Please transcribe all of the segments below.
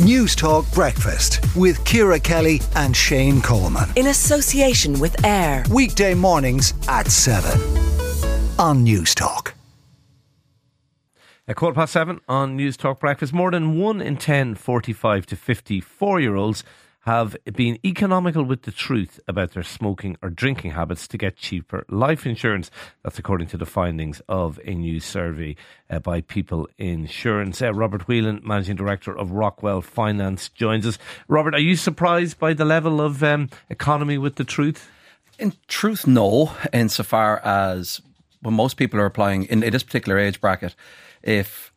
News Talk Breakfast with Ciara Kelly and Shane Coleman. In association with AIR. Weekday mornings at 7 on News Talk. A quarter past seven on News Talk Breakfast. More than one in 10 45 to 54 year olds have been economical with the truth about their smoking or drinking habits to get cheaper life insurance. That's according to the findings of a new survey uh, by Peopl Insurance. Uh, Robert Whelan, Managing Director of Rockwell Finance, joins us. Robert, are you surprised by the level of um, economy with the truth? In truth, no, insofar as when most people are applying in this particular age bracket, if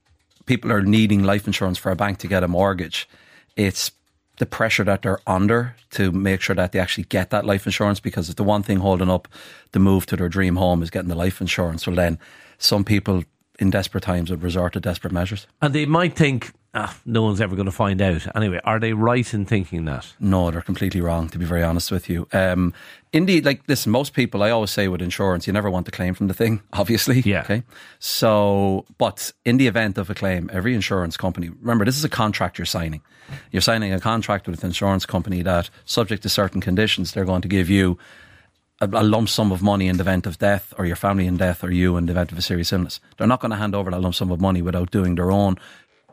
people are needing life insurance for a bank to get a mortgage, it's the pressure that they're under to make sure that they actually get that life insurance because the one thing holding up the move to their dream home is getting the life insurance. Well, then some people in desperate times would resort to desperate measures. And they might think, ah, no one's ever going to find out. Anyway, are they right in thinking that? No, they're completely wrong, to be very honest with you. Um, indeed, like, listen, most people, I always say with insurance, you never want to claim from the thing, obviously. Yeah. Okay. So, but in the event of a claim, every insurance company, remember, this is a contract you're signing. You're signing a contract with an insurance company that, subject to certain conditions, they're going to give you a, a, lump sum of money in the event of death, or your family in death, or you in the event of a serious illness. They're not going to hand over that lump sum of money without doing their own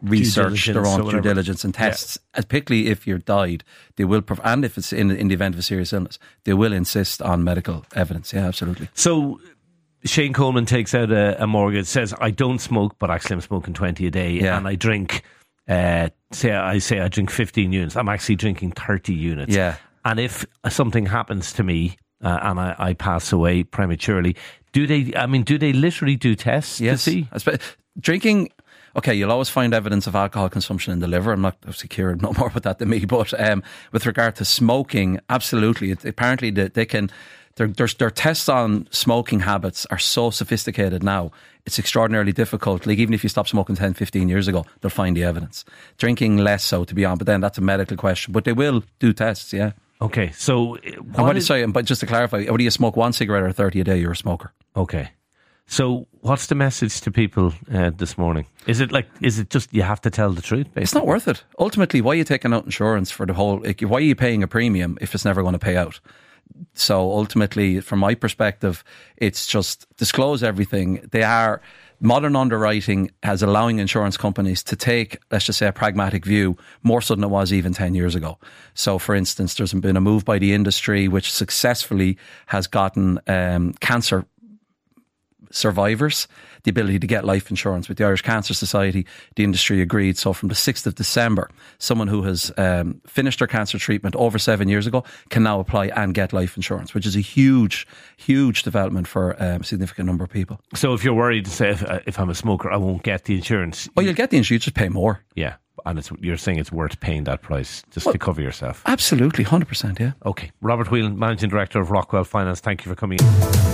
research, their own due diligence and tests. Yeah. Particularly if you're died, they will, prov- and if it's in, in the event of a serious illness, they will insist on medical evidence. Yeah, absolutely. So Shane Coleman takes out a, a, mortgage, says, I don't smoke, but actually I'm smoking 20 a day, yeah. and I drink, uh, say, I say I drink 15 units. I'm actually drinking 30 units. Yeah. And if something happens to me uh, and I, I, pass away prematurely, do they, I mean, do they literally do tests yes. to see? Drinking okay, you'll always find evidence of alcohol consumption in the liver. I'm not secure no more about that than me, but um, with regard to smoking, absolutely. It, apparently, they, they can. Their, their, their, tests on smoking habits are so sophisticated now, it's extraordinarily difficult. Like, even if you stopped smoking 10, 15 years ago, they'll find the evidence. Drinking less so, to be on, but then that's a medical question. But they will do tests, yeah. Okay, so. What and what is, sorry, but just to clarify, what do you smoke one cigarette or 30 a day? You're a smoker. Okay. So, what's the message to people uh, this morning? Is it like, is it just you have to tell the truth? Basically? It's not worth it. Ultimately, why are you taking out insurance for the whole? Like, why are you paying a premium if it's never going to pay out? So, ultimately, from my perspective, it's just disclose everything. They are modern underwriting has allowing insurance companies to take, let's just say, a pragmatic view more so than it was even 10 years ago. So, for instance, there's been a move by the industry which successfully has gotten um, cancer survivors the ability to get life insurance. With the Irish Cancer Society, the industry agreed. So from the 6th of December, someone who has um, finished their cancer treatment over seven years ago can now apply and get life insurance, which is a huge, huge development for um, a significant number of people. So if you're worried, to say, if, uh, if I'm a smoker, I won't get the insurance. Oh, you'll get the insurance, you just pay more. Yeah and it's you're saying it's worth paying that price just well, to cover yourself. Absolutely, hundred percent. Yeah. Okay, Robert Whelan, managing director of Rockwell Finance. Thank you for coming in.